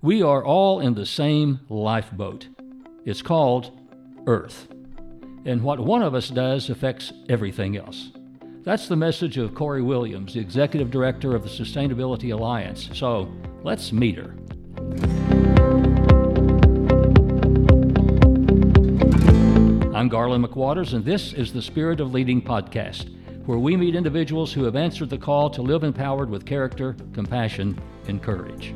We are all in the same lifeboat. It's called Earth. And what one of us does affects everything else. That's the message of Corey Williams, the Executive Director of the Sustainability Alliance. So let's meet her. I'm Garland McWatters, and this is the Spirit of Leading podcast, where we meet individuals who have answered the call to live empowered with character, compassion, and courage.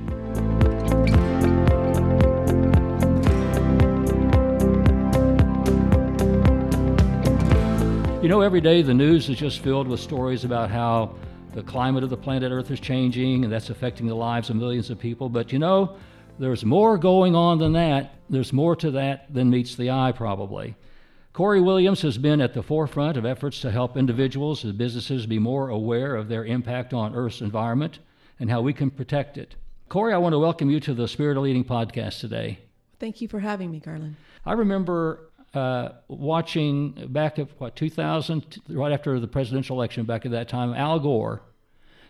You know, every day the news is just filled with stories about how the climate of the planet Earth is changing and that's affecting the lives of millions of people. But you know, there's more going on than that. There's more to that than meets the eye, probably. Corey Williams has been at the forefront of efforts to help individuals and businesses be more aware of their impact on Earth's environment and how we can protect it. Corey, I want to welcome you to the Spirit of Leading podcast today. Thank you for having me, Garland. I remember uh, watching back at what 2000, right after the presidential election, back at that time, Al Gore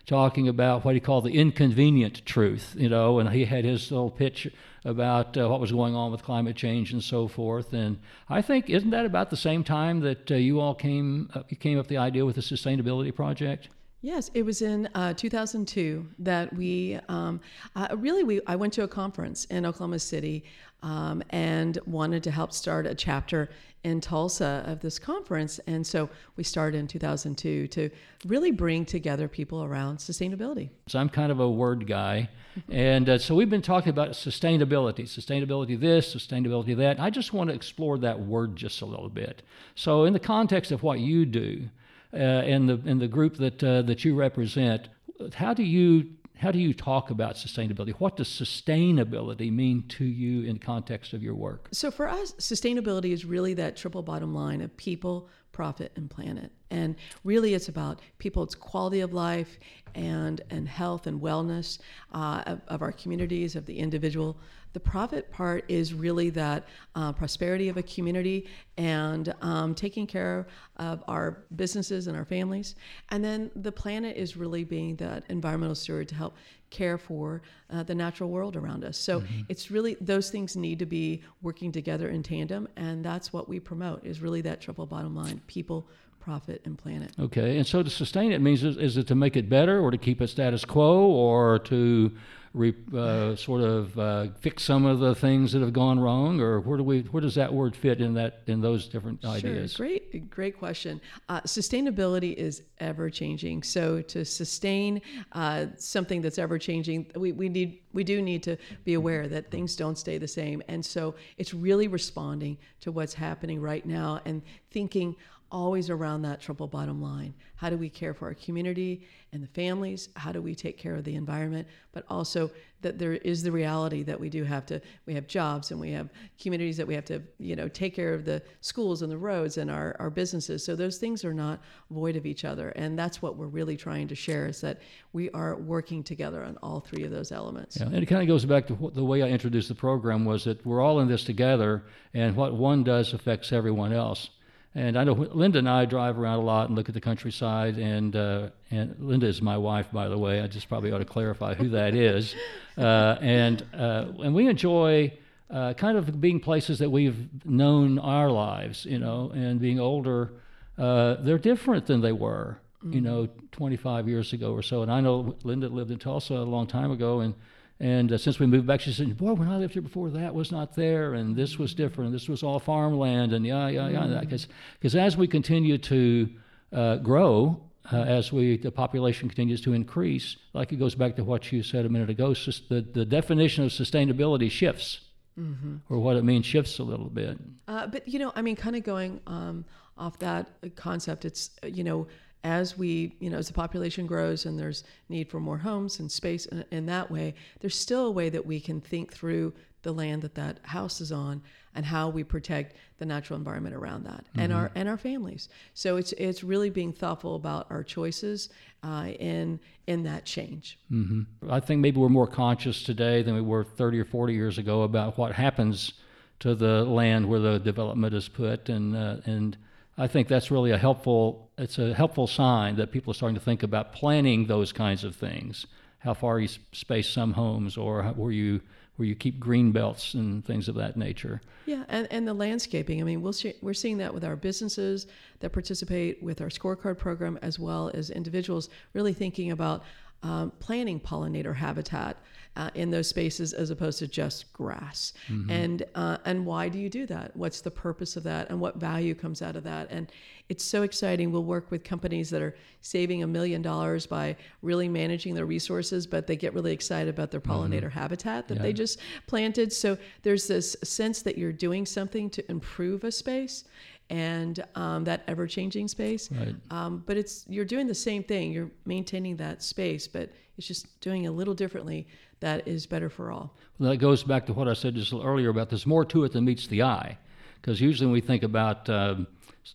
talking about what he called the inconvenient truth, you know, and he had his little pitch about uh, what was going on with climate change and so forth. And I think isn't that about the same time that uh, you all came up, you came up with the idea with the sustainability project? Yes, it was in uh, 2002 that we um, uh, really we I went to a conference in Oklahoma City um, and wanted to help start a chapter in Tulsa of this conference, and so we started in 2002 to really bring together people around sustainability. So I'm kind of a word guy, and uh, so we've been talking about sustainability, sustainability this, sustainability that. I just want to explore that word just a little bit. So in the context of what you do uh, and the and the group that uh, that you represent, how do you how do you talk about sustainability? What does sustainability mean to you in context of your work? So for us, sustainability is really that triple bottom line of people, profit, and planet. And really, it's about people's quality of life and and health and wellness uh, of, of our communities, of the individual the profit part is really that uh, prosperity of a community and um, taking care of our businesses and our families. And then the planet is really being that environmental steward to help care for uh, the natural world around us. So mm-hmm. it's really those things need to be working together in tandem, and that's what we promote is really that triple bottom line: people, profit, and planet. Okay, and so to sustain it means is, is it to make it better, or to keep it status quo, or to re, uh, sort of uh, fix some of the things that have gone wrong, or where do we where does that word fit in that in those different sure. ideas? Great, great question. Uh, sustainability is ever changing. So to sustain uh, something that's ever changing, we, we need we do need to be aware that things don't stay the same, and so it's really responding to what's happening right now and thinking always around that triple bottom line. How do we care for our community and the families? How do we take care of the environment? But also that there is the reality that we do have to we have jobs and we have communities that we have to, you know, take care of the schools and the roads and our, our businesses. So those things are not void of each other. And that's what we're really trying to share is that we are working together on all three of those elements. Yeah, and it kind of goes back to the way I introduced the program was that we're all in this together and what one does affects everyone else. And I know Linda and I drive around a lot and look at the countryside. And uh, and Linda is my wife, by the way. I just probably ought to clarify who that is. Uh, and uh, and we enjoy uh, kind of being places that we've known our lives, you know, and being older. Uh, they're different than they were, mm-hmm. you know, 25 years ago or so. And I know Linda lived in Tulsa a long time ago, and and uh, since we moved back, she said, "Boy, when I lived here before, that was not there, and this was different. This was all farmland, and yeah, yeah, yeah." Because because as we continue to uh, grow, uh, as we the population continues to increase, like it goes back to what you said a minute ago, the the definition of sustainability shifts, mm-hmm. or what it means shifts a little bit. Uh, but you know, I mean, kind of going um, off that concept, it's you know as we, you know, as the population grows and there's need for more homes and space in, in, that way, there's still a way that we can think through the land that that house is on and how we protect the natural environment around that mm-hmm. and our and our families. So it's it's really being thoughtful about our choices uh, in in that change. Mm-hmm. I think maybe we're more conscious today than we were 30 or 40 years ago about what happens to the land where the development is put and uh, and I think that's really a helpful it's a helpful sign that people are starting to think about planning those kinds of things. How far you space some homes, or where you where you keep green belts and things of that nature. Yeah, and, and the landscaping. I mean, we'll see, we're seeing that with our businesses that participate with our scorecard program, as well as individuals really thinking about um, planting pollinator habitat uh, in those spaces as opposed to just grass. Mm-hmm. And uh, and why do you do that? What's the purpose of that? And what value comes out of that? And it's so exciting. We'll work with companies that are saving a million dollars by really managing their resources, but they get really excited about their mm-hmm. pollinator mm-hmm. habitat that yeah. they just planted. So there's this sense that you're doing something to improve a space and um, that ever-changing space. Right. Um, but it's you're doing the same thing. You're maintaining that space, but it's just doing a little differently. That is better for all. Well, that goes back to what I said just earlier about there's more to it than meets the eye, because usually when we think about um,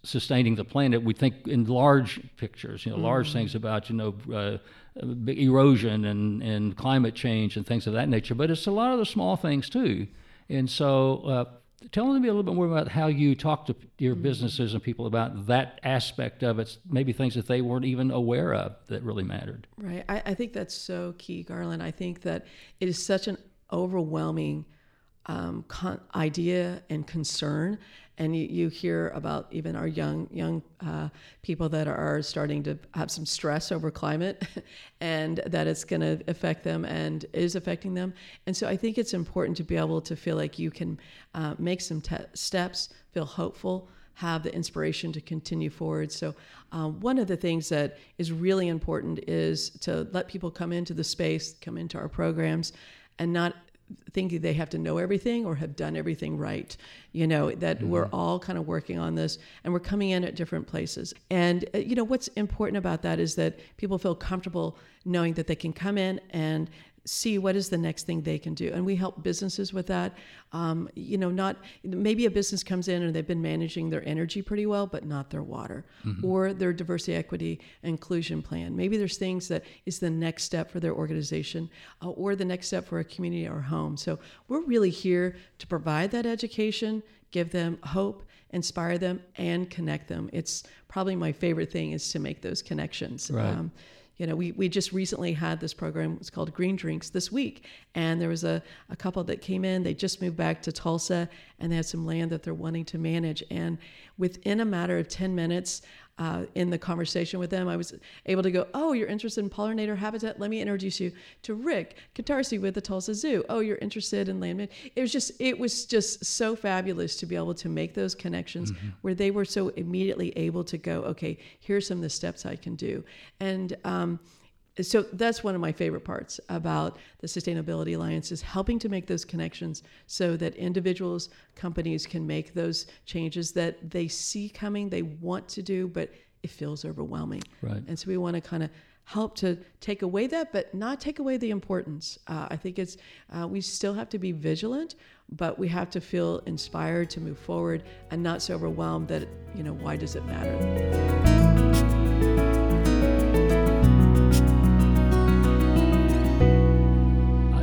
sustaining the planet, we think in large pictures, you know, mm-hmm. large things about you know. Uh, erosion and, and climate change and things of that nature, but it's a lot of the small things too. And so, uh, tell me a little bit more about how you talk to your mm-hmm. businesses and people about that aspect of it, maybe things that they weren't even aware of that really mattered. Right. I, I think that's so key, Garland. I think that it is such an overwhelming um, con- idea and concern and you, you hear about even our young young uh, people that are starting to have some stress over climate and that it's going to affect them and is affecting them. And so i think it's important to be able to feel like you can uh, make some te- steps feel hopeful have the inspiration to continue forward. So um, one of the things that is really important is to let people come into the space come into our programs and not thinking they have to know everything or have done everything right. You know, that mm-hmm. we're all kind of working on this and we're coming in at different places. And, uh, you know, what's important about that is that people feel comfortable knowing that they can come in and see what is the next thing they can do. And we help businesses with that. Um, you know not maybe a business comes in and they've been managing their energy pretty well but not their water mm-hmm. or their diversity equity inclusion plan. Maybe there's things that is the next step for their organization uh, or the next step for a community or home. So we're really here to provide that education give them hope inspire them and connect them. It's probably my favorite thing is to make those connections. Right. Um, you know, we, we just recently had this program, it's called Green Drinks this week. And there was a, a couple that came in, they just moved back to Tulsa and they had some land that they're wanting to manage. And within a matter of 10 minutes, uh, in the conversation with them, I was able to go, Oh, you're interested in pollinator habitat? Let me introduce you to Rick Katarsi with the Tulsa Zoo. Oh, you're interested in land. It was just, it was just so fabulous to be able to make those connections mm-hmm. where they were so immediately able to go, Okay, here's some of the steps I can do. And, um, so that's one of my favorite parts about the sustainability alliance is helping to make those connections so that individuals companies can make those changes that they see coming they want to do but it feels overwhelming. Right. And so we want to kind of help to take away that but not take away the importance. Uh, i think it's uh, we still have to be vigilant but we have to feel inspired to move forward and not so overwhelmed that you know why does it matter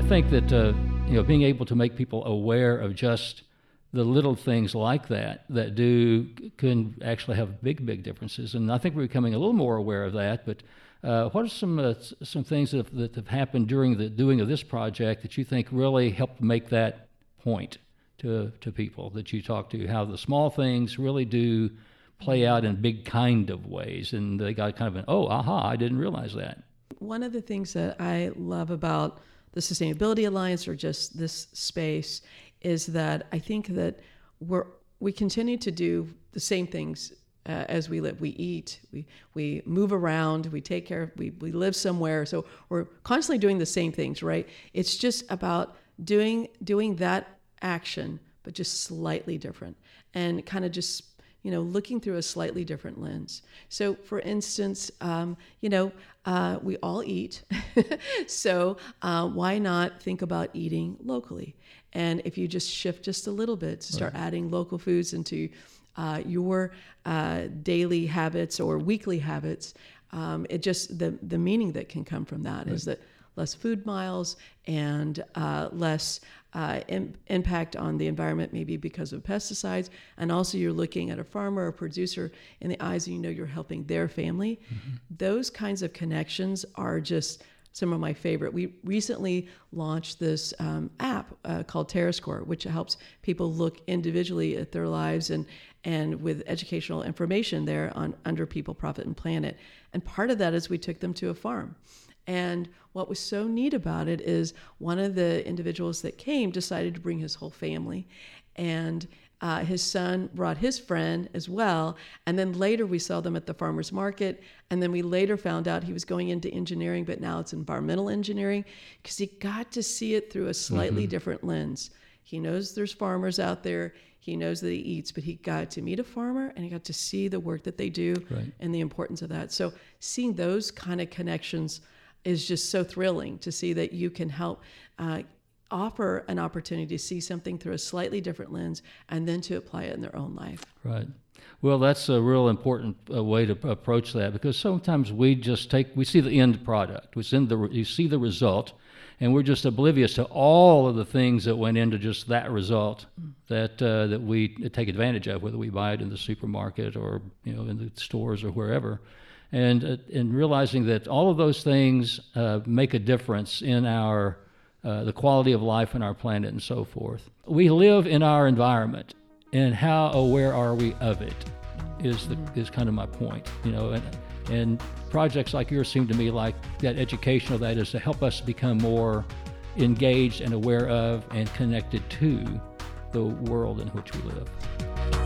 think that uh, you know being able to make people aware of just the little things like that that do can actually have big big differences, and I think we're becoming a little more aware of that. But uh, what are some uh, some things that have, that have happened during the doing of this project that you think really helped make that point to to people that you talk to? How the small things really do play out in big kind of ways, and they got kind of an oh aha I didn't realize that. One of the things that I love about the Sustainability Alliance or just this space is that I think that we're we continue to do the same things uh, as we live. We eat, we we move around, we take care, we we live somewhere. So we're constantly doing the same things, right? It's just about doing doing that action, but just slightly different, and kind of just you know, looking through a slightly different lens. So, for instance, um, you know, uh, we all eat. so, uh, why not think about eating locally? And if you just shift just a little bit to start right. adding local foods into uh, your uh, daily habits or weekly habits, um, it just the the meaning that can come from that right. is that less food miles and uh, less uh, impact on the environment, maybe because of pesticides. And also, you're looking at a farmer or producer in the eyes and you know you're helping their family. Mm-hmm. Those kinds of connections are just some of my favorite. We recently launched this um, app uh, called TerraScore, which helps people look individually at their lives and and with educational information there on under people, profit, and planet. And part of that is we took them to a farm. And what was so neat about it is one of the individuals that came decided to bring his whole family. And uh, his son brought his friend as well. And then later we saw them at the farmer's market. And then we later found out he was going into engineering, but now it's environmental engineering because he got to see it through a slightly mm-hmm. different lens. He knows there's farmers out there. He knows that he eats, but he got to meet a farmer and he got to see the work that they do right. and the importance of that. So seeing those kind of connections is just so thrilling to see that you can help uh, offer an opportunity to see something through a slightly different lens and then to apply it in their own life. Right. Well, that's a real important uh, way to approach that because sometimes we just take we see the end product, we see the you see the result, and we're just oblivious to all of the things that went into just that result mm. that uh, that we take advantage of, whether we buy it in the supermarket or you know in the stores or wherever and uh, and realizing that all of those things uh, make a difference in our uh, the quality of life on our planet and so forth. We live in our environment, and how aware are we of it? Is the is kind of my point, you know. And and projects like yours seem to me like that educational that is to help us become more engaged and aware of and connected to the world in which we live.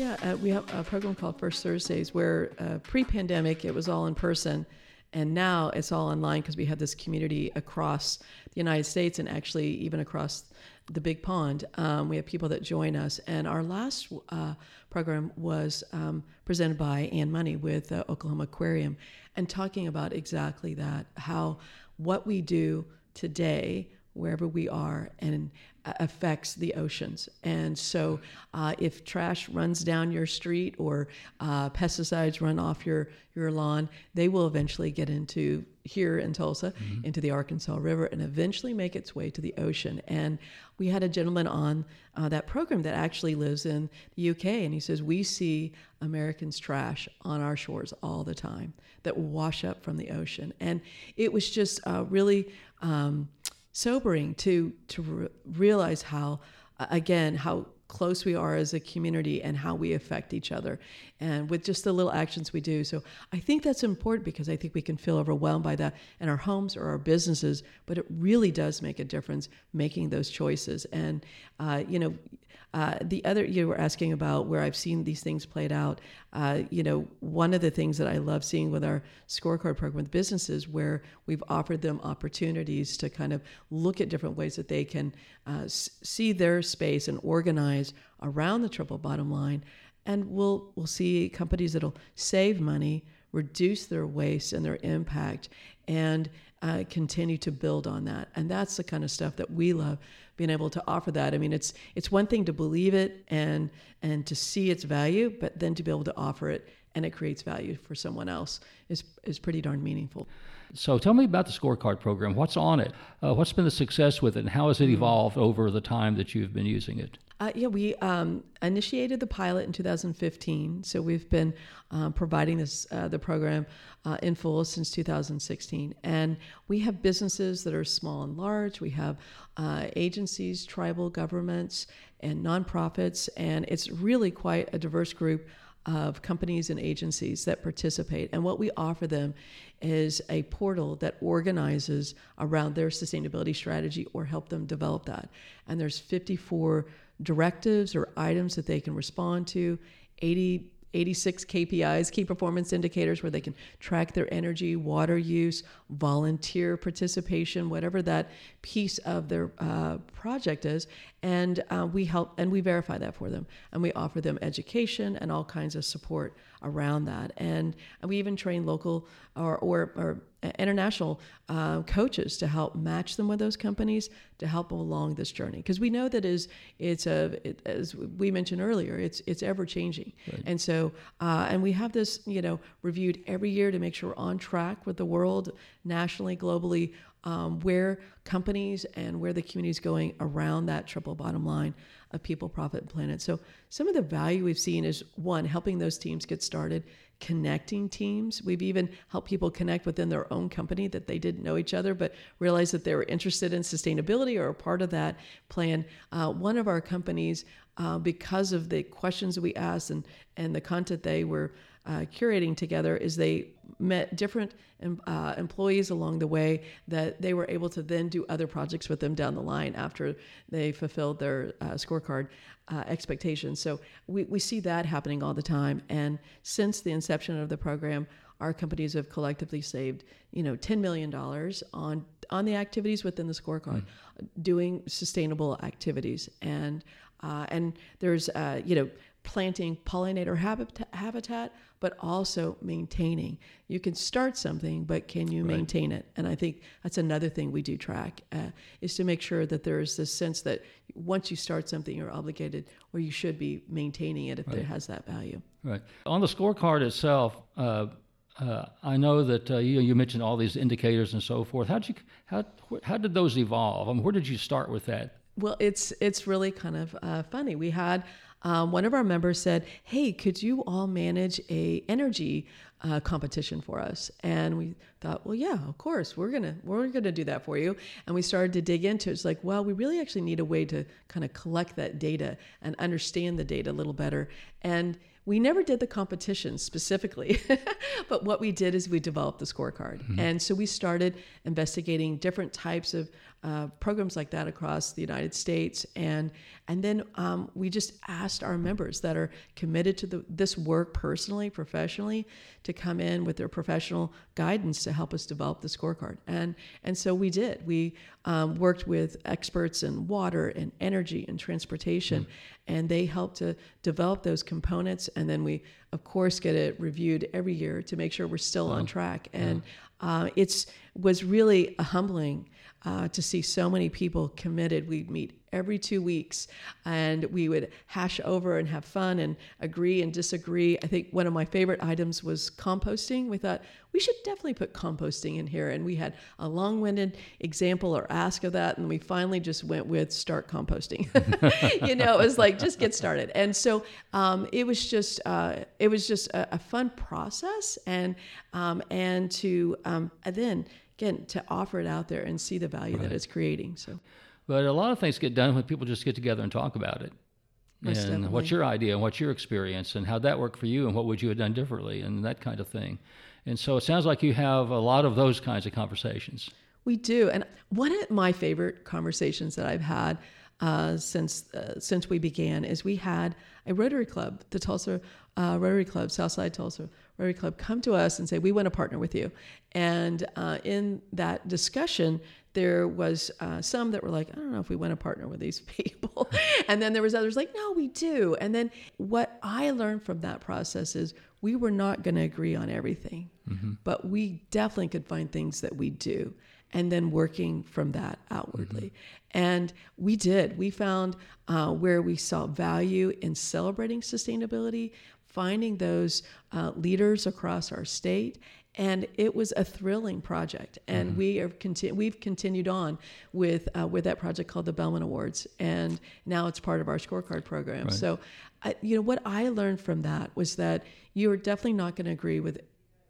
Uh, we have a program called First Thursdays where uh, pre-pandemic it was all in person, and now it's all online because we have this community across the United States and actually even across the big pond. Um, we have people that join us, and our last uh, program was um, presented by Ann Money with uh, Oklahoma Aquarium, and talking about exactly that how what we do today wherever we are and affects the oceans. And so, uh, if trash runs down your street or uh, pesticides run off your, your lawn, they will eventually get into here in Tulsa, mm-hmm. into the Arkansas River, and eventually make its way to the ocean. And we had a gentleman on uh, that program that actually lives in the UK, and he says, We see Americans' trash on our shores all the time that wash up from the ocean. And it was just uh, really. Um, sobering to to re- realize how again how close we are as a community and how we affect each other. And with just the little actions we do. So i think that's important because i think we can feel overwhelmed by that in our homes or our businesses but it really does make a difference making those choices. And uh, you know uh, the other you were asking about where I've seen these things played out. Uh, you know, one of the things that I love seeing with our scorecard program with businesses, where we've offered them opportunities to kind of look at different ways that they can uh, see their space and organize around the triple bottom line, and we'll we'll see companies that'll save money, reduce their waste and their impact, and uh, continue to build on that. And that's the kind of stuff that we love being able to offer that. I mean, it's it's one thing to believe it and and to see its value, but then to be able to offer it and it creates value for someone else is is pretty darn meaningful. So tell me about the scorecard program. What's on it? Uh, what's been the success with it, and how has it mm-hmm. evolved over the time that you've been using it? Uh, yeah, we um, initiated the pilot in 2015, so we've been uh, providing this uh, the program uh, in full since 2016. And we have businesses that are small and large. We have uh, agencies, tribal governments, and nonprofits, and it's really quite a diverse group of companies and agencies that participate. And what we offer them is a portal that organizes around their sustainability strategy or help them develop that. And there's 54 directives or items that they can respond to, 80 86 KPIs, key performance indicators, where they can track their energy, water use, volunteer participation, whatever that piece of their uh, project is. And uh, we help and we verify that for them. And we offer them education and all kinds of support around that. And, we even train local or, or, or international uh, coaches to help match them with those companies to help them along this journey. Because we know that is it's a it, as we mentioned earlier it's it's ever changing. Right. and so uh, and we have this you know reviewed every year to make sure we're on track with the world nationally globally um, where companies and where the community is going around that triple bottom line of people, profit, planet. So some of the value we've seen is one, helping those teams get started, connecting teams. We've even helped people connect within their own company that they didn't know each other, but realized that they were interested in sustainability or a part of that plan. Uh, one of our companies, uh, because of the questions we asked and, and the content they were uh, curating together, is they met different uh, employees along the way that they were able to then do other projects with them down the line after they fulfilled their uh, scorecard uh, expectations. So we, we see that happening all the time. And since the inception of the program, our companies have collectively saved, you know, $10 million on on the activities within the scorecard, mm. doing sustainable activities. And uh, and there's, uh, you know, planting pollinator habitat, habitat, but also maintaining. You can start something, but can you right. maintain it? And I think that's another thing we do track uh, is to make sure that there's this sense that once you start something, you're obligated or you should be maintaining it if right. it has that value. Right. On the scorecard itself, uh, uh, I know that uh, you, you mentioned all these indicators and so forth. How did you how how did those evolve? I mean, where did you start with that? Well, it's it's really kind of uh, funny. We had um, one of our members said, "Hey, could you all manage a energy uh, competition for us?" And we thought, "Well, yeah, of course, we're gonna we're gonna do that for you." And we started to dig into it. It's like, well, we really actually need a way to kind of collect that data and understand the data a little better. And we never did the competition specifically, but what we did is we developed the scorecard. Mm-hmm. And so we started investigating different types of uh, programs like that across the United States. And, and then um, we just asked our members that are committed to the, this work personally, professionally, to come in with their professional guidance to help us develop the scorecard. And, and so we did. We um, worked with experts in water and energy and transportation, mm. and they helped to develop those components. And then we, of course, get it reviewed every year to make sure we're still wow. on track. And yeah. uh, it's was really a humbling uh, to see so many people committed. We'd meet every two weeks and we would hash over and have fun and agree and disagree. I think one of my favorite items was composting. We thought we should definitely put composting in here. And we had a long winded example or ask of that. And we finally just went with start composting. you know, it was like just get started. And so um, it was just, uh, it was just a, a fun process. And, um, and to um, then, again to offer it out there and see the value right. that it's creating. So, but a lot of things get done when people just get together and talk about it. Most and definitely. what's your idea and what's your experience and how that worked for you and what would you have done differently and that kind of thing. And so it sounds like you have a lot of those kinds of conversations. We do. And one of my favorite conversations that I've had uh, since uh, since we began is we had a Rotary Club, the Tulsa uh, Rotary Club, Southside Tulsa Rotary Club, come to us and say we want to partner with you. And uh, in that discussion, there was uh, some that were like, I don't know if we want to partner with these people, and then there was others like, no, we do. And then what I learned from that process is we were not going to agree on everything, mm-hmm. but we definitely could find things that we do and then working from that outwardly. Mm-hmm. And we did. We found uh, where we saw value in celebrating sustainability, finding those uh, leaders across our state. And it was a thrilling project, and mm-hmm. we are conti- we've continued on with uh, with that project called the Bellmon Awards, and now it's part of our scorecard program. Right. So, I, you know, what I learned from that was that you are definitely not going to agree with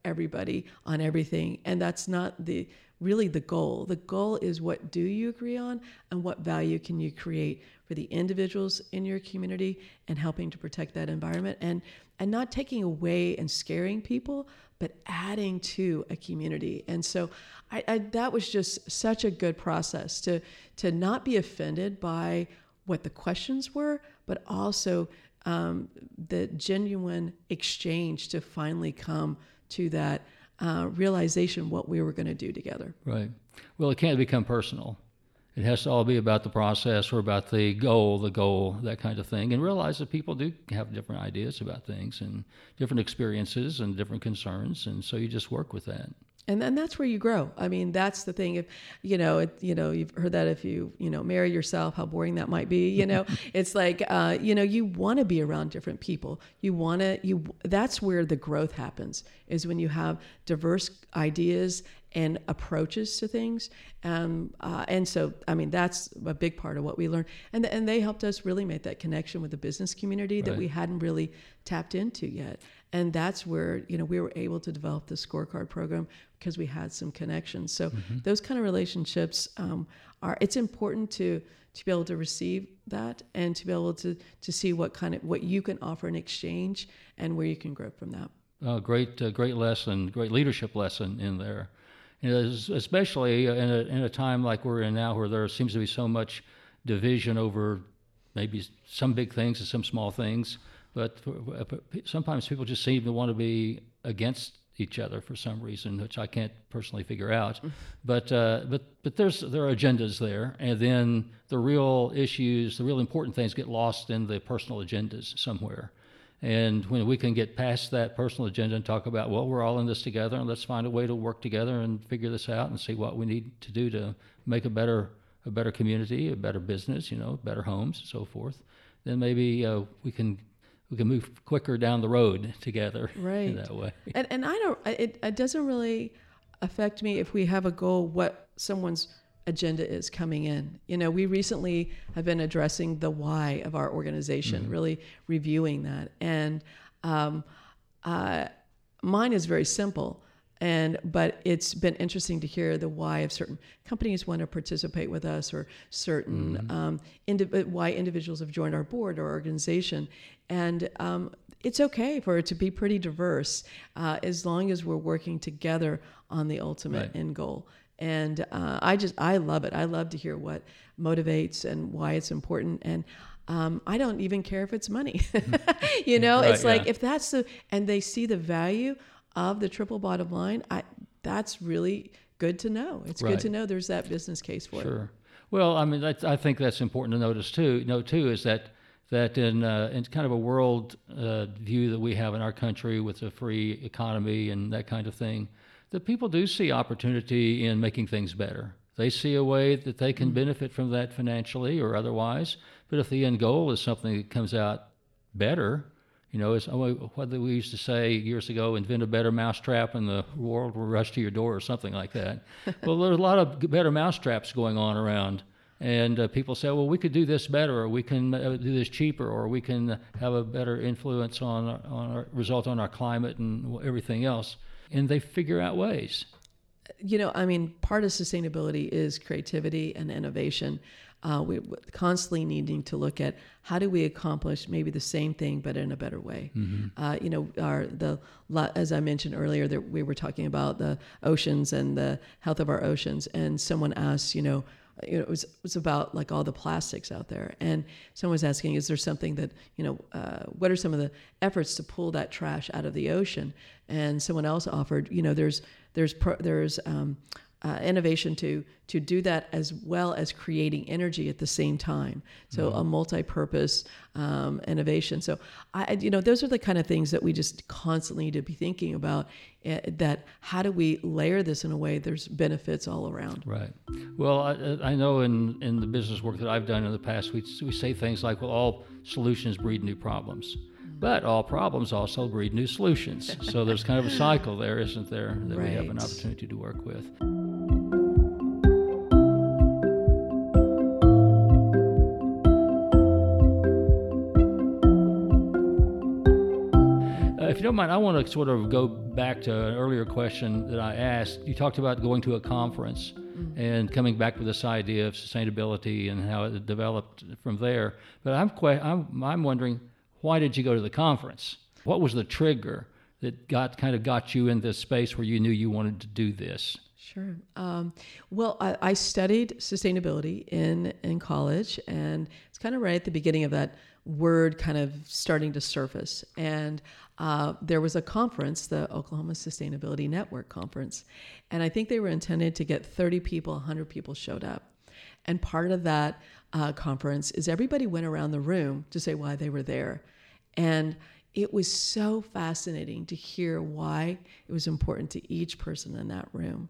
everybody on everything, and that's not the really the goal. The goal is what do you agree on and what value can you create for the individuals in your community and helping to protect that environment and and not taking away and scaring people, but adding to a community. And so I, I that was just such a good process to to not be offended by what the questions were, but also um, the genuine exchange to finally come to that uh, realization what we were going to do together. Right. Well, it can't become personal. It has to all be about the process or about the goal, the goal, that kind of thing, and realize that people do have different ideas about things and different experiences and different concerns, and so you just work with that. And then that's where you grow. I mean, that's the thing. If you know, it, you know, you've heard that if you you know marry yourself, how boring that might be. You know, it's like uh, you know you want to be around different people. You want to you. That's where the growth happens. Is when you have diverse ideas and approaches to things. Um, uh, and so, I mean, that's a big part of what we learned. And, and they helped us really make that connection with the business community right. that we hadn't really tapped into yet. And that's where, you know, we were able to develop the scorecard program because we had some connections. So mm-hmm. those kind of relationships um, are, it's important to, to be able to receive that and to be able to, to see what kind of, what you can offer in exchange and where you can grow from that. Uh, great, uh, great lesson, great leadership lesson in there know, especially in a, in a time like we're in now where there seems to be so much division over maybe some big things and some small things. But sometimes people just seem to want to be against each other for some reason, which I can't personally figure out. But uh, but but there's there are agendas there, and then the real issues, the real important things, get lost in the personal agendas somewhere. And when we can get past that personal agenda and talk about, well, we're all in this together, and let's find a way to work together and figure this out and see what we need to do to make a better a better community, a better business, you know, better homes, and so forth. Then maybe uh, we can we can move quicker down the road together right. in that way. And and I don't it, it doesn't really affect me if we have a goal what someone's agenda is coming in. You know, we recently have been addressing the why of our organization, mm-hmm. really reviewing that. And um, uh, mine is very simple. And but it's been interesting to hear the why of certain companies want to participate with us, or certain mm-hmm. um, why individuals have joined our board or organization. And um, it's okay for it to be pretty diverse uh, as long as we're working together on the ultimate right. end goal and uh, I just I love it. I love to hear what motivates and why it's important, and um, I don't even care if it's money. you know, right, it's like yeah. if that's the and they see the value of the triple bottom line. I that's really good to know. It's right. good to know there's that business case for sure. it. Sure. Well, I mean, I think that's important to notice too. Note too is that that in uh, in kind of a world uh, view that we have in our country with a free economy and that kind of thing that people do see opportunity in making things better. They see a way that they can mm. benefit from that financially or otherwise. But if the end goal is something that comes out better, you know, it's oh, what we used to say years ago: invent a better mousetrap, and the world will rush to your door, or something like that. well, there's a lot of better mousetraps going on around, and uh, people say, well, we could do this better, or we can uh, do this cheaper, or we can have a better influence on on our result on our climate and everything else and they figure out ways. You know, I mean, part of sustainability is creativity and innovation. Uh, we're constantly needing to look at how do we accomplish maybe the same thing but in a better way. Mm-hmm. Uh, you know, our the as I mentioned earlier that we were talking about the oceans and the health of our oceans, and someone asked, you know, you know, it was, it was about like all the plastics out there. And someone was asking, is there something that, you know, uh, what are some of the efforts to pull that trash out of the ocean? And someone else offered, you know, there's, there's, pro, there's um, uh, innovation to to do that as well as creating energy at the same time. So mm-hmm. a multi-purpose um, innovation. So I, you know, those are the kind of things that we just constantly need to be thinking about. Uh, that how do we layer this in a way there's benefits all around. Right. Well, I, I know in in the business work that I've done in the past, we we say things like, "Well, all solutions breed new problems." But all problems also breed new solutions. so there's kind of a cycle there, isn't there, that right. we have an opportunity to work with. Don't mind, I want to sort of go back to an earlier question that I asked. You talked about going to a conference mm-hmm. and coming back with this idea of sustainability and how it developed from there. But I'm, quite, I'm, I'm wondering why did you go to the conference? What was the trigger that got kind of got you in this space where you knew you wanted to do this? Sure. Um, well, I, I, studied sustainability in in college, and kind of right at the beginning of that word kind of starting to surface. And uh, there was a conference, the Oklahoma Sustainability Network conference, and I think they were intended to get 30 people, 100 people showed up. And part of that uh, conference is everybody went around the room to say why they were there. And it was so fascinating to hear why it was important to each person in that room.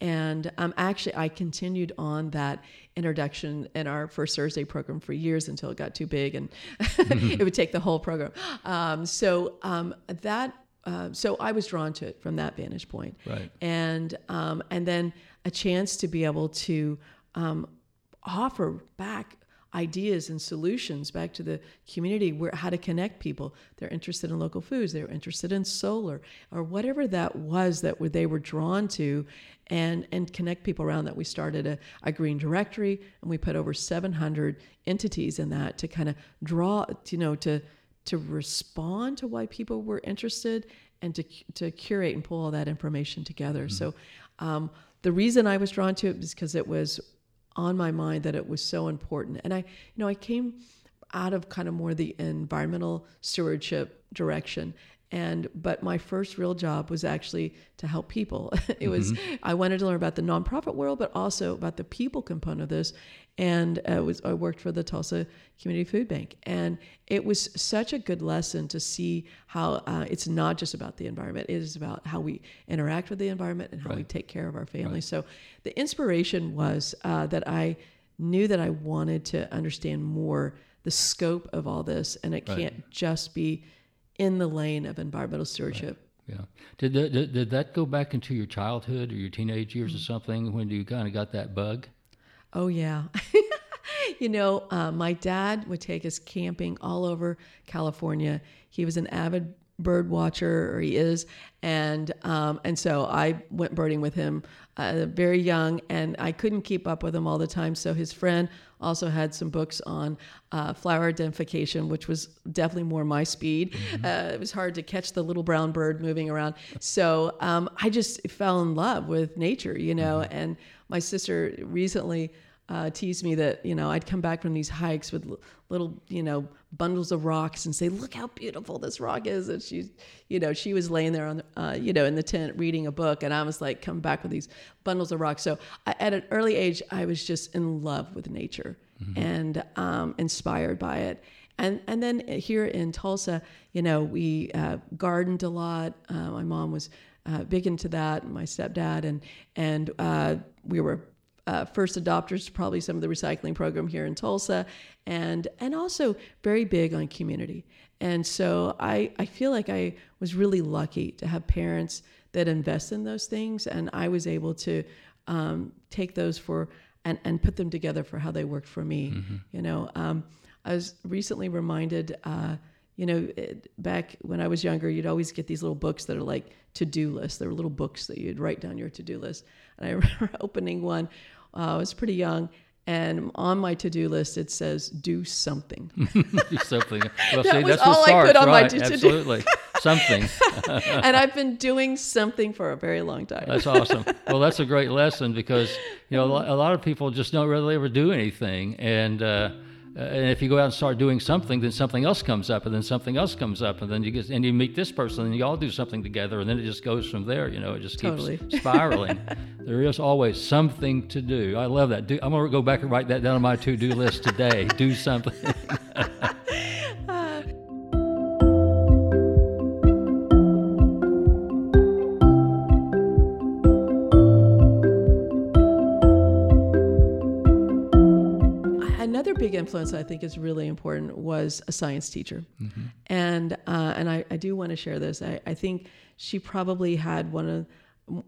And um, actually, I continued on that introduction in our first Thursday program for years until it got too big and it would take the whole program. Um, so um, that, uh, so I was drawn to it from that vantage point. Right. And um, and then a chance to be able to um, offer back ideas and solutions back to the community where how to connect people. They're interested in local foods they're interested in solar or whatever that was that they were drawn to and and connect people around that. We started a, a green directory and we put over 700 entities in that to kind of draw you know to to respond to why people were interested and to to curate and pull all that information together. Mm-hmm. so um, the reason I was drawn to it was because it was on my mind that it was so important. And I, you know, I came out of kind of more the environmental stewardship direction and but my first real job was actually to help people it was mm-hmm. i wanted to learn about the nonprofit world but also about the people component of this and uh, was I worked for the Tulsa Community Food Bank, and it was such a good lesson to see how uh, it's not just about the environment; it is about how we interact with the environment and how right. we take care of our families. Right. So, the inspiration was uh, that I knew that I wanted to understand more the scope of all this, and it right. can't just be in the lane of environmental stewardship. Yeah. Did, did, did that go back into your childhood or your teenage years mm-hmm. or something when you kind of got that bug? Oh, yeah. you know, uh, my dad would take us camping all over California. He was an avid bird watcher, or he is, and um, and so I went birding with him uh, very young, and I couldn't keep up with him all the time. So his friend also had some books on uh, flower identification, which was definitely more my speed. Mm-hmm. Uh, it was hard to catch the little brown bird moving around. So um, I just fell in love with nature, you know, mm-hmm. and my sister recently uh, teased me that you know I'd come back from these hikes with little you know bundles of rocks and say, "Look how beautiful this rock is." And she's, you know, she was laying there on, the, uh, you know, in the tent reading a book, and I was like, come back with these bundles of rocks. So I, at an early age, I was just in love with nature mm-hmm. and um, inspired by it. And and then here in Tulsa, you know, we uh, gardened a lot. Uh, my mom was uh, big into that, and my stepdad, and and uh, we were uh, first adopters to probably some of the recycling program here in Tulsa, and and also very big on community. And so I I feel like I was really lucky to have parents that invest in those things, and I was able to um, take those for and and put them together for how they worked for me. Mm-hmm. You know, um, I was recently reminded. Uh, you know, it, back when I was younger, you'd always get these little books that are like to do lists. There were little books that you'd write down your to do list. And I remember opening one. Uh, I was pretty young. And on my to-do list, it says "do something." do something. Well, that see, was that's all I put on right? my to-do. Absolutely, something. and I've been doing something for a very long time. that's awesome. Well, that's a great lesson because you know a lot of people just don't really ever do anything, and. Uh, uh, and if you go out and start doing something, then something else comes up, and then something else comes up, and then you get and you meet this person, and you all do something together, and then it just goes from there. You know, it just keeps spiraling. there is always something to do. I love that. Do, I'm gonna go back and write that down on my to-do list today. do something. big influence I think is really important was a science teacher, mm-hmm. and uh, and I, I do want to share this. I, I think she probably had one of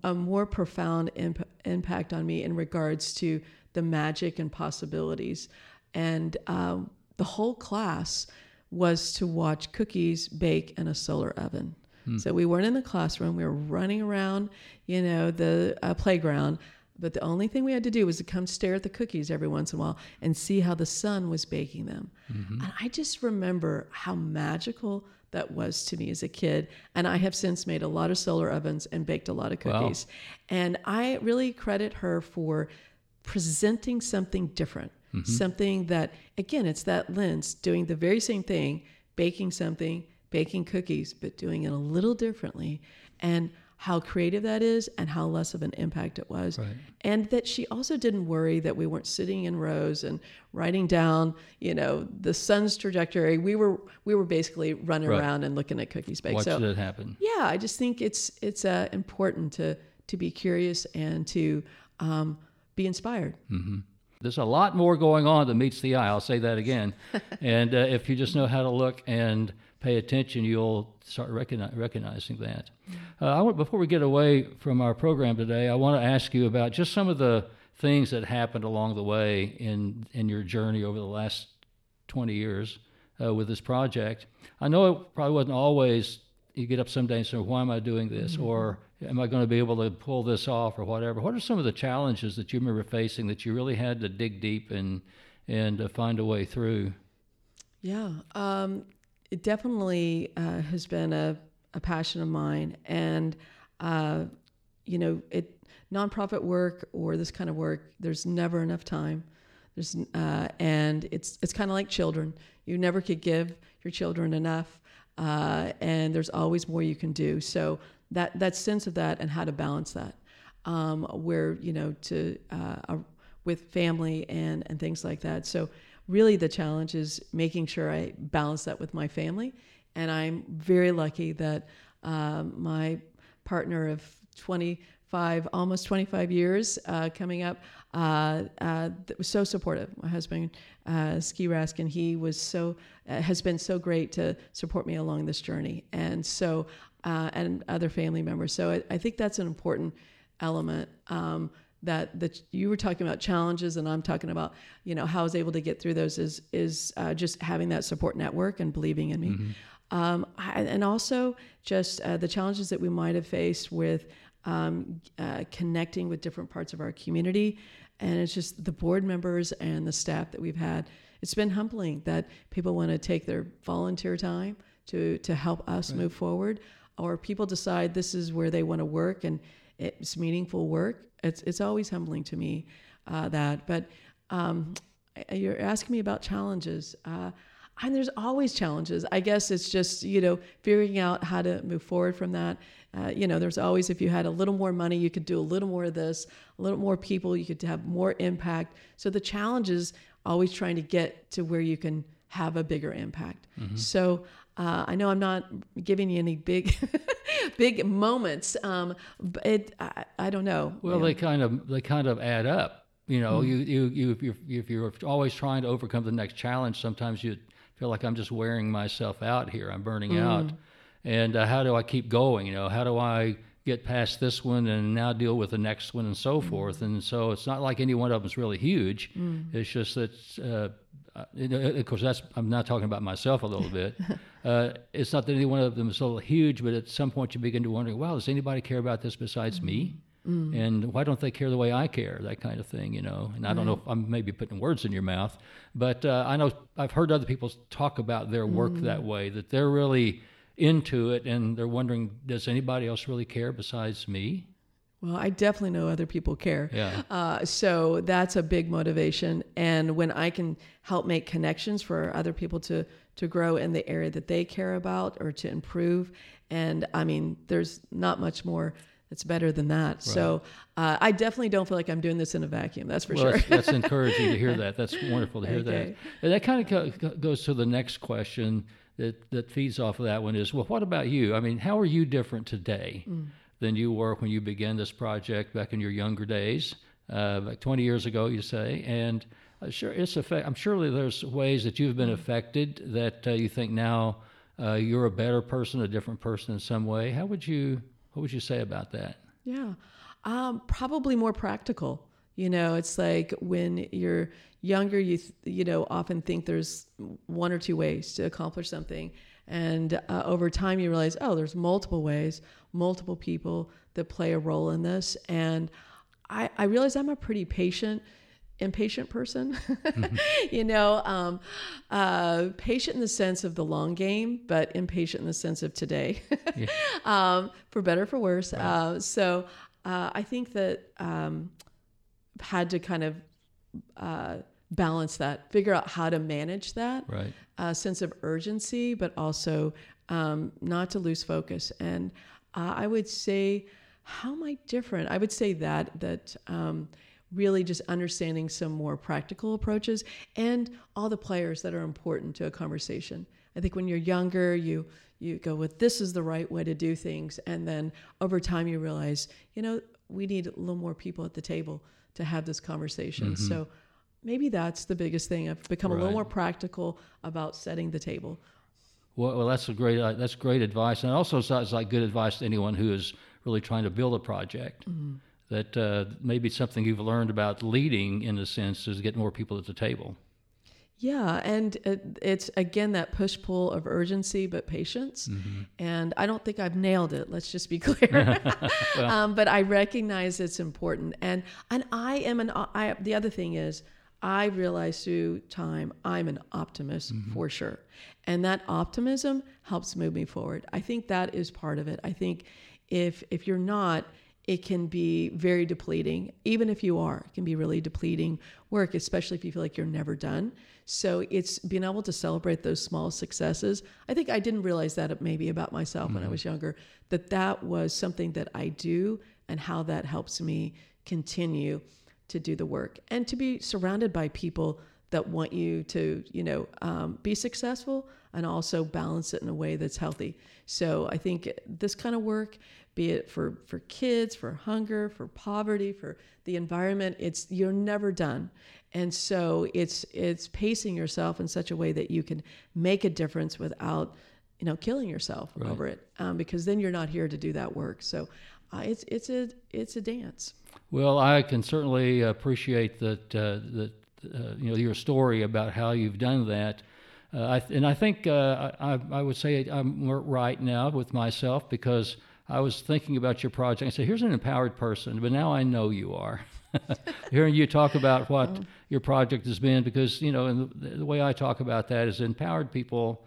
a more profound imp- impact on me in regards to the magic and possibilities, and um, the whole class was to watch cookies bake in a solar oven. Hmm. So we weren't in the classroom; we were running around, you know, the uh, playground but the only thing we had to do was to come stare at the cookies every once in a while and see how the sun was baking them. Mm-hmm. And I just remember how magical that was to me as a kid. And I have since made a lot of solar ovens and baked a lot of cookies. Wow. And I really credit her for presenting something different, mm-hmm. something that, again, it's that lens doing the very same thing, baking something, baking cookies, but doing it a little differently. And how creative that is and how less of an impact it was. Right. And that she also didn't worry that we weren't sitting in rows and writing down, you know, the sun's trajectory. We were we were basically running Right. around and looking at cookies baked. Watch so it happen. yeah, I just think it's it's uh, important to to be curious and to um, be inspired. There's a lot more going on than meets the eye. I'll say that again. and uh, if you just know how to look and pay attention, you'll start recogni- recognizing that. Uh, I want, before we get away from our program today, I want to ask you about just some of the things that happened along the way in in your journey over the last 20 years uh, with this project. I know it probably wasn't always. You get up some day and say, "Why am I doing this?" or "Am I going to be able to pull this off?" or whatever. What are some of the challenges that you remember facing that you really had to dig deep and and uh, find a way through? Yeah, um, it definitely uh, has been a, a passion of mine, and uh, you know, it nonprofit work or this kind of work. There's never enough time. There's uh, and it's it's kind of like children. You never could give your children enough, uh, and there's always more you can do. So that that sense of that and how to balance that, um, where you know to uh, uh, with family and and things like that. So really the challenge is making sure I balance that with my family. And I'm very lucky that um, my partner of 25, almost 25 years uh, coming up, uh, uh, was so supportive. My husband, Ski Raskin, he was so, has been so great to support me along this journey. And so, uh, and other family members. So I, I think that's an important element. Um, that that you were talking about challenges and I'm talking about you know how I was able to get through those is is uh, just having that support network and believing in me, um, I, and also just uh, the challenges that we might have faced with um, uh, connecting with different parts of our community, and it's just the board members and the staff that we've had. It's been humbling that people want to take their volunteer time to to help us move forward, or people decide this is where they want to work and it's meaningful work. It's it's always humbling to me uh, that. But um, you're asking me about challenges. Uh, and there's always challenges. I guess it's just you know figuring out how to move forward from that. Uh, you know, there's always if you had a little more money, you could do a little more of this, a little more people, you could have more impact. So the challenge is always trying to get to where you can have a bigger impact. So uh, I know I'm not giving you any big, big moments, um, but it, I, I don't know. Well, they kind of they kind of add up. You know, you you you if you're, if you're always trying to overcome the next challenge, sometimes you feel like I'm just wearing myself out here. I'm burning out, and uh, how do I keep going? You know, how do I get past this one and now deal with the next one and so forth? And so it's not like any one of them is really huge. It's just that. Uh, uh, of course, that's I'm not talking about myself a little bit. uh, it's not that any one of them is so huge, but at some point you begin to wonder, wow, does anybody care about this besides me? And why don't they care the way I care? That kind of thing, you know. And I don't know if I'm maybe putting words in your mouth, but uh, I know I've heard other people talk about their work that way, that they're really into it and they're wondering, does anybody else really care besides me? Well, I definitely know other people care. Yeah. Uh, so that's a big motivation. And when I can help make connections for other people to to grow in the area that they care about or to improve, and I mean, there's not much more that's better than that. So uh, I definitely don't feel like I'm doing this in a vacuum. That's for well, sure. that's, that's encouraging to hear that. That's wonderful to hear Okay. that. And that kind of goes to the next question that, that feeds off of that one is, well, what about you? I mean, how are you different today than you were when you began this project back in your younger days, uh, like 20 years ago, you say? And uh, sure, it's affect- I'm surely there's ways that you've been affected that uh, you think now uh, you're a better person, a different person in some way. How would you, what would you say about that? Yeah, um, probably more practical. You know, it's like when you're younger, you th- you know often think there's one or two ways to accomplish something, and uh, over time you realize, oh, there's multiple ways, multiple people that play a role in this, and I, I realize I'm a pretty patient impatient person you know um, uh, patient in the sense of the long game but impatient in the sense of today. Um, for better or for worse. Uh, so uh, i think that um, had to kind of uh, balance that figure out how to manage that Right. uh, sense of urgency, but also um, not to lose focus. And uh, I would say, how am I different? I would say that that um, really just understanding some more practical approaches and all the players that are important to a conversation. I think when you're younger, you you go with this is the right way to do things, and then over time you realize, you know, we need a little more people at the table to have this conversation. Mm-hmm. So maybe that's the biggest thing. I've become right. a little more practical about setting the table. Well, well that's a great uh, that's great advice, and also sounds like good advice to anyone who is really trying to build a project. Mm-hmm. That uh, maybe something you've learned about leading, in a sense, is get more people at the table. Yeah, and it's again that push pull of urgency but patience. Mm-hmm. And I don't think I've nailed it. Let's just be clear. well. um, but I recognize it's important, and and I am an. I, the other thing is, I realize through time I'm an optimist mm-hmm. for sure, and that optimism helps move me forward. I think that is part of it. I think if if you're not it can be very depleting. Even if you are, it can be really depleting work, especially if you feel like you're never done. So it's being able to celebrate those small successes. I think I didn't realize that maybe about myself mm-hmm. when I mm-hmm. was younger, that that was something that I do and how that helps me continue to do the work and to be surrounded by people that want you to, you know, um, be successful and also balance it in a way that's healthy. So I think this kind of work be it for, for kids, for hunger, for poverty, for the environment. It's you're never done. And so it's it's pacing yourself in such a way that you can make a difference without you know killing yourself right. over it um, because then you're not here to do that work. So uh, it's it's a it's a dance. Well, I can certainly appreciate that uh, that uh, you know your story about how you've done that. Uh, I, and I think uh, I, I would say I'm right now with myself because I was thinking about your project. I said, here's an empowered person, but now I know you are. Hearing you talk about what oh. your project has been, because, you know, and the, the, way I talk about that is empowered people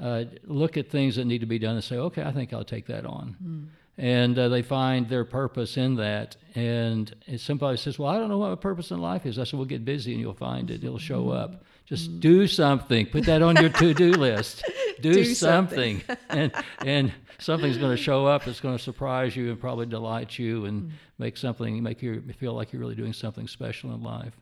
uh, look at things that need to be done and say, okay, I think I'll take that on. Mm. And uh, they find their purpose in that. And somebody says, well, I don't know what my purpose in life is. I said, well, get busy and you'll find it. It'll show up. Just mm. do something. Put that on your to-do list. Do, do something, something. and and something's going to show up. It's going to surprise you and probably delight you and mm. make something make you feel like you're really doing something special in life.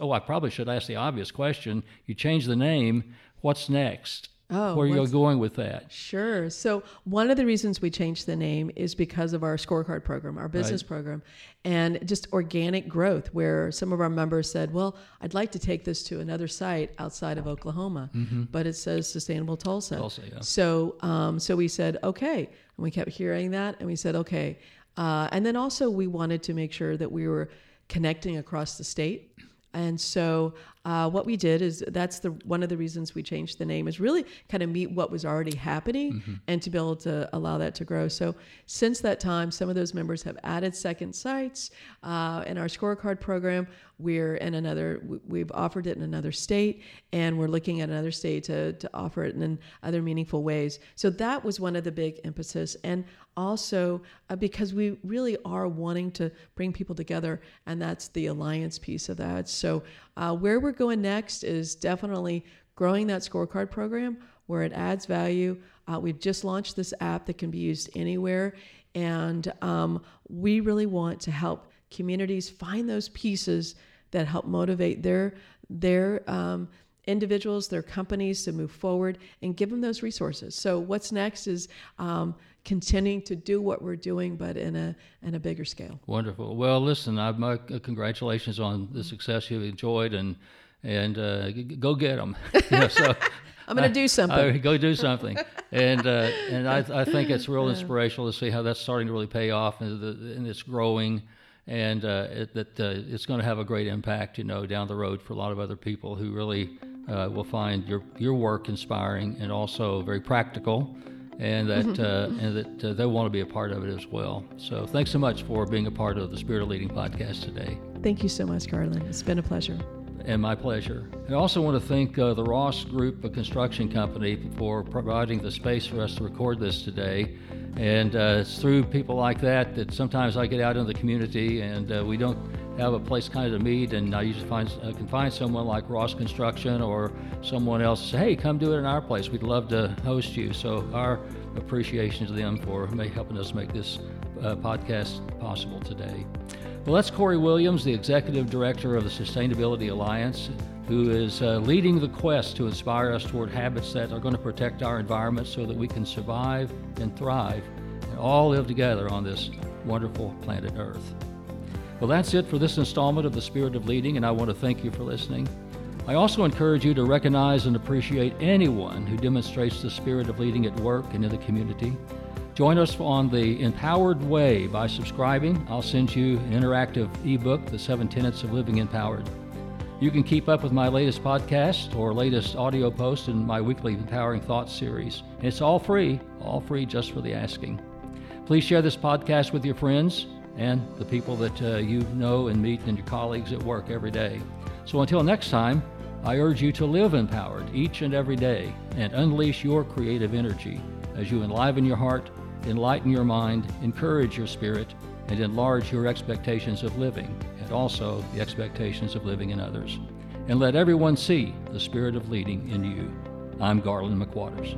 Oh, I probably should ask the obvious question. You change the name. What's next? Oh, where you're going with that. Sure. So one of the reasons we changed the name is because of our scorecard program, our business right. program, and just organic growth. Where some of our members said, "Well, I'd like to take this to another site outside of Oklahoma, mm-hmm. but it says Sustainable Tulsa." Tulsa, yeah. So, um, so we said, "Okay," and we kept hearing that, and we said, "Okay," uh, and then also we wanted to make sure that we were connecting across the state. And so uh, what we did is that's the one of the reasons we changed the name is really kind of meet what was already happening mm-hmm. and to be able to allow that to grow. So since that time, some of those members have added second sites uh, in our scorecard program. We're in another, we've offered it in another state, and we're looking at another state to, to offer it in other meaningful ways. So that was one of the big emphasis. And also uh, because we really are wanting to bring people together, and that's the alliance piece of that. So uh, where we're going next is definitely growing that scorecard program where it adds value. Uh, we've just launched this app that can be used anywhere, and um, we really want to help communities find those pieces that help motivate their their um, individuals, their companies to move forward and give them those resources. So what's next is um, continuing to do what we're doing, but in a in a bigger scale. Wonderful. Well, listen, I've, uh, congratulations on the success you've enjoyed, and and uh, go get them. so. I'm going to do something. I, go do something, and uh, and I, I think it's real inspirational to see how that's starting to really pay off, and, the, and it's growing and uh, it, that uh, it's going to have a great impact, you know, down the road for a lot of other people who really uh, will find your your work inspiring and also very practical, and that mm-hmm. uh, and that uh, they want to be a part of it as well. So thanks so much for being a part of the Spirit of Leading podcast today. Thank you so much, Garland. It's been a pleasure. And my pleasure. I also want to thank uh, the Ross Group, a construction company, for providing the space for us to record this today. And uh, it's through people like that that sometimes I get out in the community and uh, we don't have a place kind of to meet, and I usually find I can find someone like Ross Construction or someone else say, "Hey, come do it in our place. We'd love to host you." So our appreciation to them for helping us make this uh, podcast possible today. Well, that's Corey Williams, the Executive Director of the Sustainability Alliance, who is uh, leading the quest to inspire us toward habits that are going to protect our environment so that we can survive and thrive and all live together on this wonderful planet Earth. Well, that's it for this installment of The Spirit of Leading, and I want to thank you for listening. I also encourage you to recognize and appreciate anyone who demonstrates the spirit of leading at work and in the community. Join us on the Empowered Way by subscribing. I'll send you an interactive ebook, The Seven Tenets of Living Empowered. You can keep up with my latest podcast or latest audio post in my weekly Empowering Thoughts series. It's all free, all free just for the asking. Please share this podcast with your friends and the people that uh, you know and meet and your colleagues at work every day. So until next time, I urge you to live empowered each and every day and unleash your creative energy as you enliven your heart, enlighten your mind, encourage your spirit, and enlarge your expectations of living and also the expectations of living in others. And let everyone see the spirit of leading in you. I'm Garland McWatters.